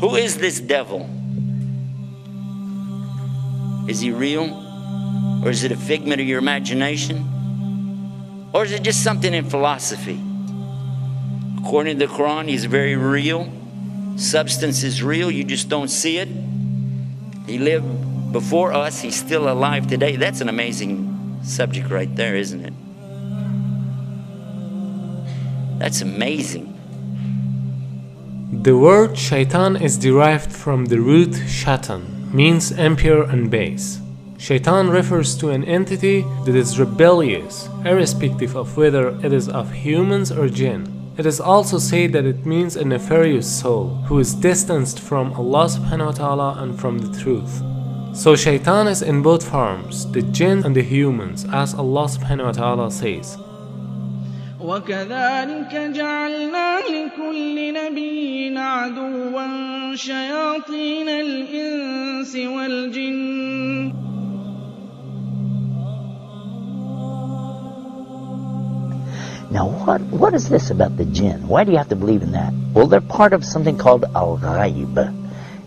Who is this devil? Is he real? Or is it a figment of your imagination? Or is it just something in philosophy? According to the Quran, he's very real. Substance is real, you just don't see it. He lived before us, he's still alive today. That's an amazing subject right there, isn't it? That's amazing. The word shaitan is derived from the root shaitan, means impure and base. Shaitan refers to an entity that is rebellious, irrespective of whether it is of humans or jinn. It is also said that it means a nefarious soul who is distanced from Allah subhanahu wa ta'ala and from the truth. So shaitan is in both forms, the jinn and the humans, as Allah subhanahu wa ta'ala says. وكذلك جعلنا لكل نبي عدوا شياطين الإنس والجن Now, what, what is this about the jinn? Why do you have to believe in that? Well, they're part of something called al-ghaib.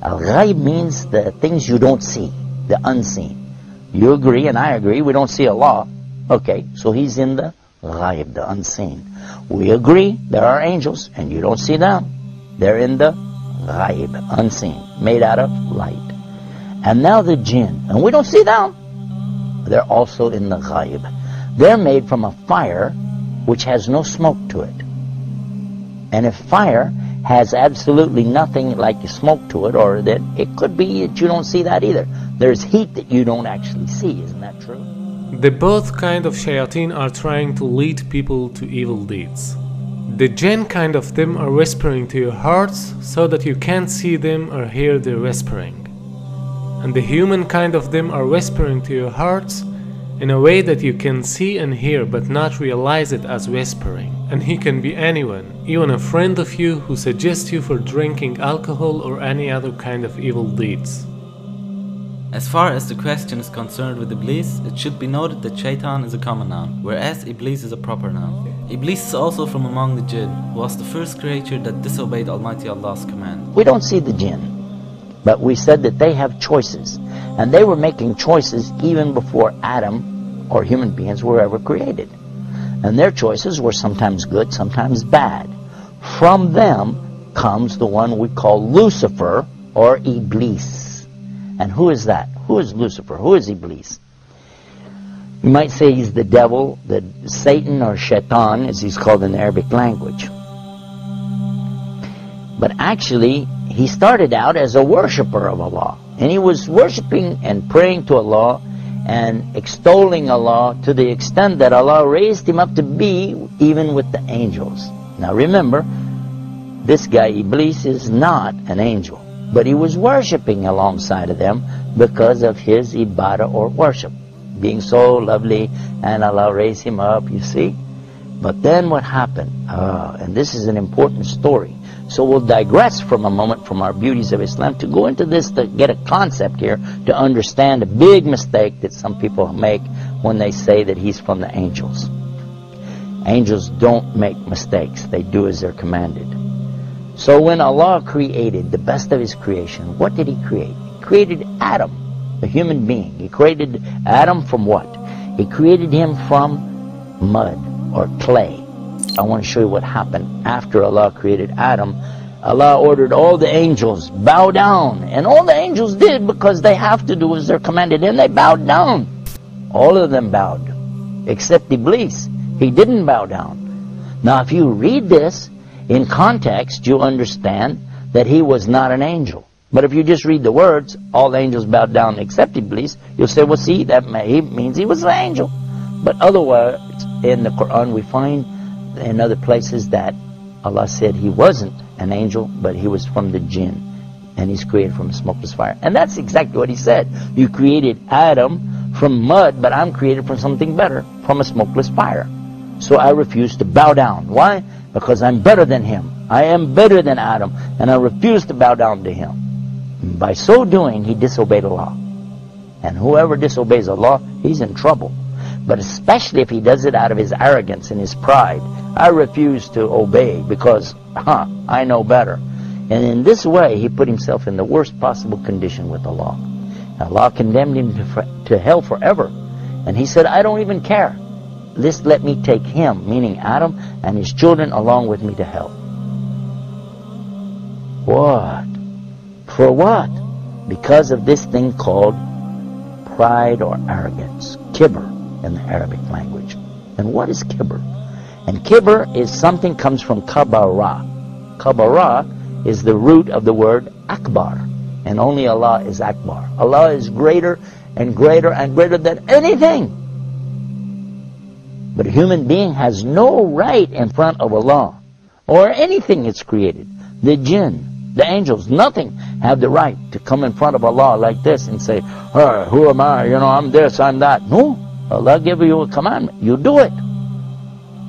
Al-ghaib means the things you don't see, the unseen. You agree, and I agree, we don't see Allah. Okay, so he's in the ghaib, the unseen. We agree there are angels, and you don't see them. They're in the ghaib, unseen, made out of light. And now the jinn, and we don't see them. They're also in the ghaib. They're made from a fire which has no smoke to it. And if fire has absolutely nothing like smoke to it, or that it could be that you don't see that either. There's heat that you don't actually see, isn't that true? The both kind of shayateen are trying to lead people to evil deeds. The jinn kind of them are whispering to your hearts so that you can't see them or hear their whispering. And the human kind of them are whispering to your hearts in a way that you can see and hear but not realize it as whispering. And he can be anyone, even a friend of you who suggests you for drinking alcohol or any other kind of evil deeds. As far as the question is concerned with Iblis, it should be noted that Shaitan is a common noun, whereas Iblis is a proper noun. Iblis is also from among the jinn, was the first creature that disobeyed Almighty Allah's command. We don't see the jinn, but we said that they have choices. And they were making choices even before Adam or human beings were ever created. And their choices were sometimes good, sometimes bad. From them comes the one we call Lucifer or Iblis. And who is that? Who is Lucifer? Who is Iblis? You might say he's the devil, the Satan or Shaitan, as he's called in the Arabic language. But actually, he started out as a worshiper of Allah. And he was worshiping and praying to Allah and extolling Allah to the extent that Allah raised him up to be even with the angels. Now remember, this guy Iblis is not an angel, but he was worshiping alongside of them because of his ibadah or worship, being so lovely, and Allah raised him up, you see. But then what happened? Ah, and this is an important story. So we'll digress from a moment from our beauties of Islam to go into this to get a concept here to understand a big mistake that some people make when they say that he's from the angels. Angels don't make mistakes. They do as they're commanded. So when Allah created the best of His creation, what did He create? He created Adam, a human being. He created Adam from what? He created him from mud or clay. I want to show you what happened after Allah created Adam. Allah ordered all the angels bow down, and all the angels did because they have to do as they're commanded, and they bowed down. All of them bowed, except Iblis. He didn't bow down. Now, if you read this in context, you'll understand that he was not an angel. But if you just read the words, all angels bowed down except Iblis, you'll say, well, see, that may, means he was an angel. But otherwise, in the Quran, we find in other places that Allah said he wasn't an angel, but he was from the jinn. And he's created from a smokeless fire. And that's exactly what he said. You created Adam from mud, but I'm created from something better, from a smokeless fire. So I refuse to bow down. Why? Because I'm better than him. I am better than Adam, and I refuse to bow down to him. By so doing, he disobeyed Allah. And whoever disobeys Allah, he's in trouble. But especially if he does it out of his arrogance and his pride, I refuse to obey because, huh, I know better. And in this way, he put himself in the worst possible condition with the Allah. Allah condemned him to, to hell forever. And he said, I don't even care. This let me take him, meaning Adam, and his children along with me to hell. What? For what? Because of this thing called pride or arrogance. Kibr in the Arabic language. And what is kibr? And kibr is something comes from kabara. Kabara is the root of the word akbar. And only Allah is akbar. Allah is greater and greater and greater than anything. But a human being has no right in front of Allah or anything that's created. The jinn, the angels, nothing have the right to come in front of Allah like this and say, hey, who am I? You know, I'm this, I'm that. No. Allah give you a commandment. You do it.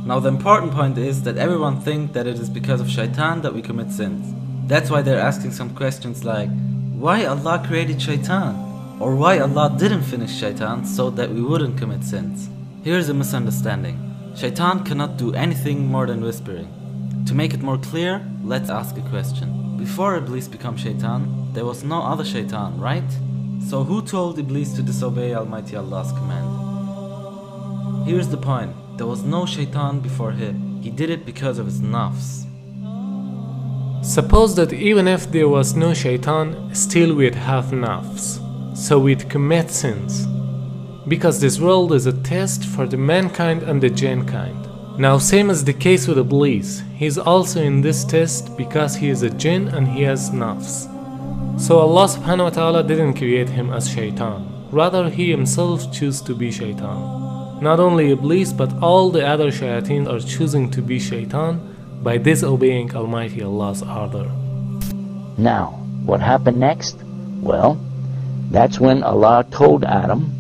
Now the important point is that everyone thinks that it is because of shaitan that we commit sins. That's why they're asking some questions like, why Allah created shaitan? Or why Allah didn't finish shaitan so that we wouldn't commit sins? Here's a misunderstanding. Shaitan cannot do anything more than whispering. To make it more clear, let's ask a question. Before Iblis became shaitan, there was no other shaitan, right? So who told Iblis to disobey Almighty Allah's command? Here's the point. There was no shaitan before him. He did it because of his nafs. Suppose that even if there was no shaitan, still we'd have nafs. So we'd commit sins. Because this world is a test for the mankind and the jinn kind. Now same as the case with Iblis, he is also in this test because he is a jinn and he has nafs. So Allah subhanahu wa ta'ala didn't create him as shaitan. Rather he himself chose to be shaitan. Not only Iblis but all the other shayateen are choosing to be shaitan by disobeying Almighty Allah's order. Now, what happened next? Well, that's when Allah told Adam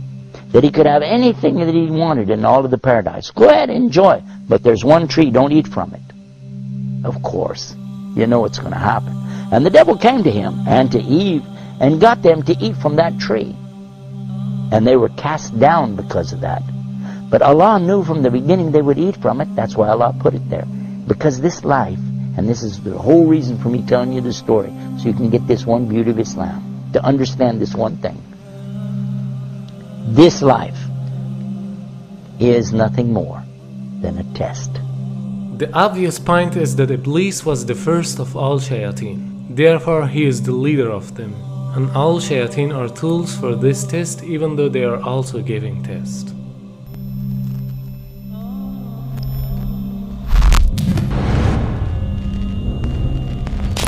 that he could have anything that he wanted in all of the paradise. Go ahead, enjoy. But there's one tree, don't eat from it. Of course, you know what's going to happen. And the devil came to him and to Eve and got them to eat from that tree. And they were cast down because of that. But Allah knew from the beginning they would eat from it. That's why Allah put it there. Because this life, and this is the whole reason for me telling you this story, so you can get this one beauty of Islam, to understand this one thing. This life is nothing more than a test. The obvious point is that Iblis was the first of all shayateen. Therefore, he is the leader of them. And all shayateen are tools for this test even though they are also giving test.